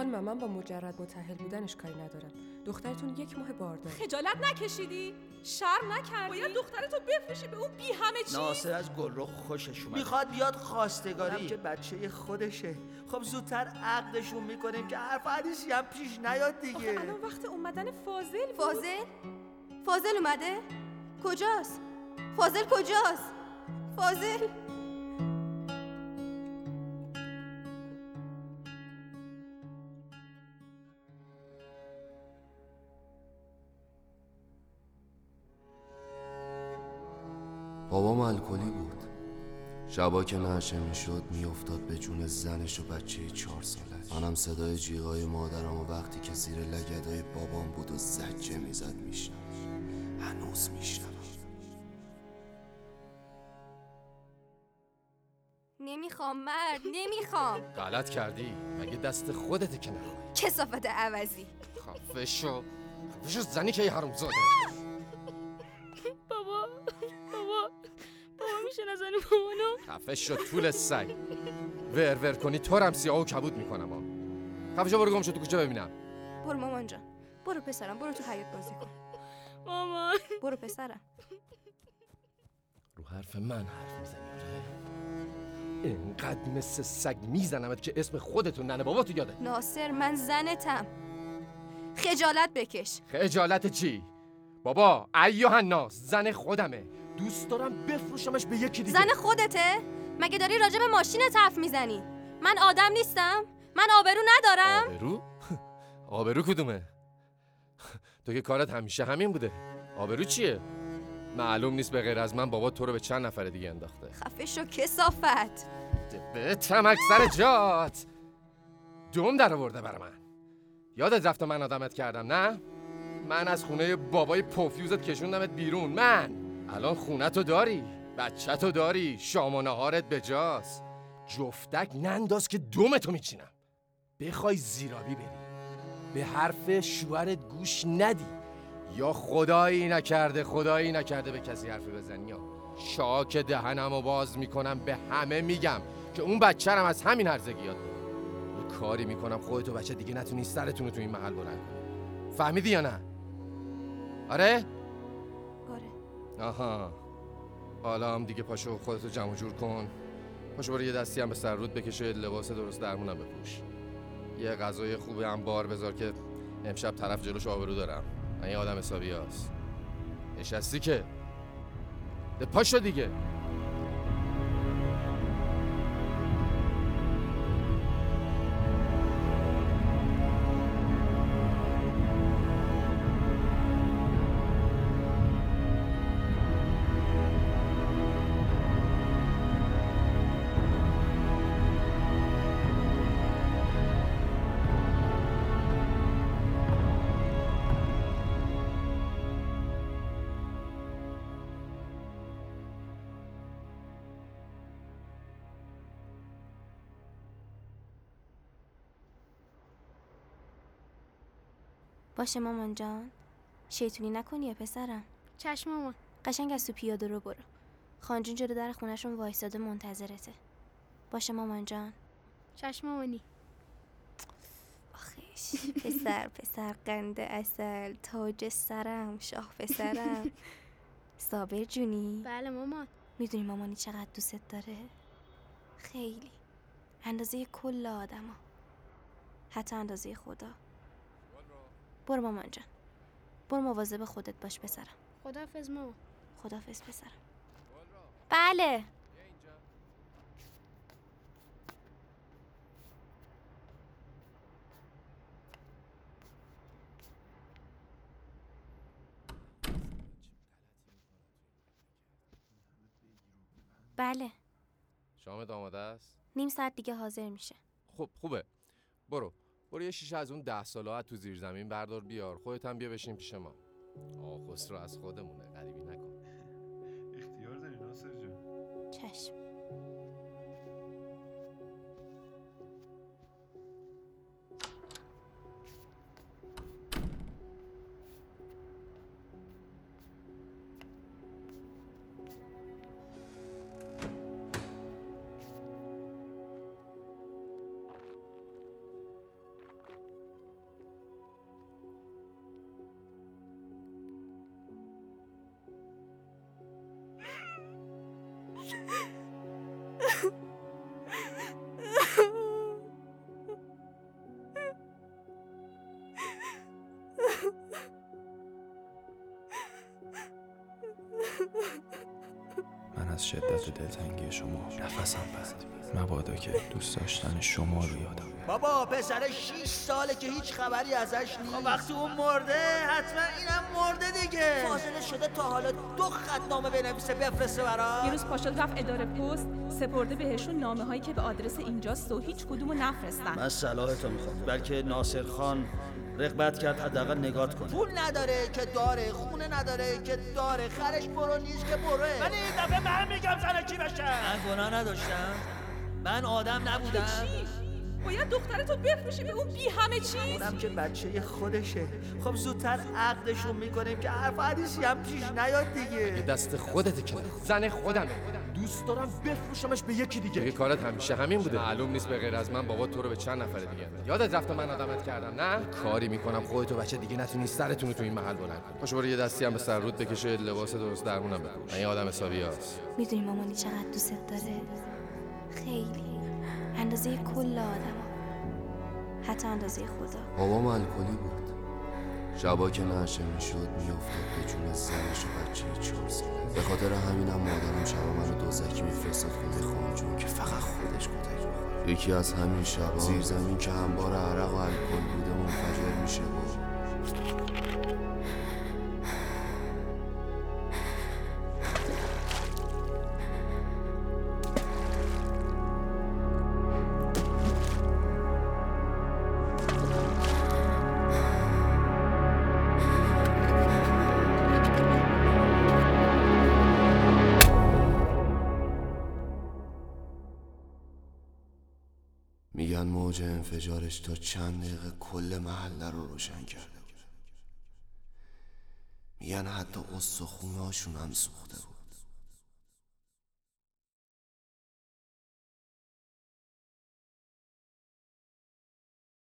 خانم من با مجرد متحل بودنش کاری ندارم دخترتون یک ماه بارداره خجالت نکشیدی شرم نکردی باید دخترتو بفروشی به اون بی همه چیز ناصر از گلرخ خوشش اومد می‌خواد بیاد خواستگاری که بچه خودشه خب زودتر عقدشون می‌کنیم که حرف حدیثی هم پیش نیاد دیگه آخه الان وقت اومدن فاضل بود. فاضل؟ فاضل اومده؟ کجاست؟ فاضل کجاست؟ فاضل؟ بابام الکلی بود. شبا که نشه می‌شد میافتاد به جون زنش و بچه چهار سالش. منم صدای جیغای مادرم و وقتی که زیر لگدای بابام بود و زجه می‌زد میشنم هنوز میشنم نمی‌خوام مرد نمی‌خوام. غلط کردی. مگه دست خودته که نخوای؟ کسافت عوضی. خفه شو. خفه شو زنی که حروم زاده نزنی مامانو خفه شو طول سگ. ور ور کنی تو رم سیاه و کبود می‌کنم ها خفه شو برو گم شو تو کوچه ببینم؟ برو مامان جان. برو پسرم برو تو حیات بازی کن. مامان. برو پسرم. رو حرف من حرف می‌زنی آره؟ اینقدر مثل سگ میزنمت که اسم خودتو ننه. باباتو یاده ناصر من زنتم. خجالت بکش. خجالت چی؟ بابا ایوه الناس زن خودمه. دوست دارم بفروشمش به یکی دیگه زن خودته؟ مگه داری راجع به ماشینت حرف می‌زنی؟ من آدم نیستم؟ من آبرو ندارم؟ آبرو؟ آبرو کدومه؟ تو که کارت همیشه همین بوده آبرو چیه؟ معلوم نیست به غیر از من بابا تو رو به چند نفر دیگه انداخته خفه شو کسافت به تمک سر جات دوم در آورده برا من یادت رفت من آدمت کردم نه؟ من از خونه بابای پوفیوزت کشوندمت بیرون من الان خونه تو داری بچه تو داری شام و نهارت به جاست جفتک ننداز که دومتو میچینم. بخوای زیرابی بری. به حرف شوهرت گوش ندی. یا خدایی نکرده خدایی نکرده به کسی حرفی بزنی. یا شاک دهنم و باز می‌کنم به همه میگم که اون بچه از همین هرزگی یاد. یه کاری می‌کنم خودت و بچه دیگه نتونی سرتون رو تو این محل بلند فهمیدی یا نه؟ آره؟ آها. حالا هم دیگه پاشو خودتو جمع جور کن. پاشو برو یه دستی هم به سر رود بکشه لباس درست درمونم بپوش. یه غذای خوب هم بار بذار که امشب طرف جلوش آبرو دارم. من یه آدم حسابی هست نشستی که؟ ده پاشو دیگه. باشه مامان جان. شیطونی نکنی یا پسرم. چشم مامان. قشنگ از تو پیاده رو برو. خانجون جلو در خونشون وایساده منتظرته. باشه مامان جان. چشم مامانی. آخیش. پسر پسر قنده اصل تاج سرم شاه پسرم. صابر جونی. بله مامان. می‌دونی مامانی چقدر دوست داره؟ خیلی. اندازه کل آدما. حتی اندازه خدا. برو مامان جان. برو مواظب خودت باش پسرم. خداحافظ مامان. خدافظ پسرم. بله. بله. شامت آماده است؟ نیم ساعت دیگه حاضر میشه. خب خوبه. برو. برو یه شیشه از اون ده ساله تو زیر زمین بردار بیار. خودت هم بیا بشین پیش ما. آه خسرو از خودمونه. غریبی نکن. اختیار داری ناصر جان. چشم. Ha ha ha. از شدت دلتنگی شما. نفسم بند مبادا که دوست داشتن شما رو یادم. بابا پسر 6 ساله که هیچ خبری ازش نیست. خب وقتی اون مرده حتما اینم مرده دیگه. فاصله شده تا حالا دو خط نامه بنویسه بفرسته برا یه روز پاشد رفت اداره پست سپرده بهشون نامه هایی که به آدرس اینجاست و هیچ کدومو نفرستن. من صلاح تو می‌خوام. بلکه ناصر خان رغبت کرد حداقل نگات کنه. پول نداره که داره خونه نداره که داره. خرش برو نیست که بره. من این دفعه من میگم سر کی بشه؟ من گناه نداشتم. من آدم نبودم. چی؟ باید دخترتو بفروشی به اون بی همه چیز. اونم که بچه خودشه. خب زودتر عقدشون می‌کنیم که حرف حدیثی هم پیش نیاد یه دیگه دست خودت که زن خودمه. دوست دارم بفروشمش به یکی دیگه. دیگه کارت همیشه همین بوده. معلوم نیست به غیر از من بابا تو رو به چند نفر دیگه. یادت رفت من آدمت کردم نه؟ کاری می‌کنم خودتو بچه دیگه نتونی سرتون رو تو این محل بلند کنی. پاشو برو یه دستی هم به سر رود بکشه لباس درست درمونم بپوش. من یه آدم حسابی هست می‌دونی مامانی چقدر دوست داره؟ خیلی. اندازه کل آدم. حتی اندازه خدا. بابام الکلی بود. شبا که نشه می‌شد میافتاد به جون زنش و بچه چهار ساله. به خاطر همینم مادرم شبا منو دوزکی میفرستاد خونه خانجون که فقط خودش کتک بخوره. یکی از همین شبا زیر زمین که انبار عرق و الکل بوده منفجر میشه. و موج انفجارش تا چند دقیقه کل محله رو روشن کرده بود. میگن حتی استخونهاشون هم سوخته بود.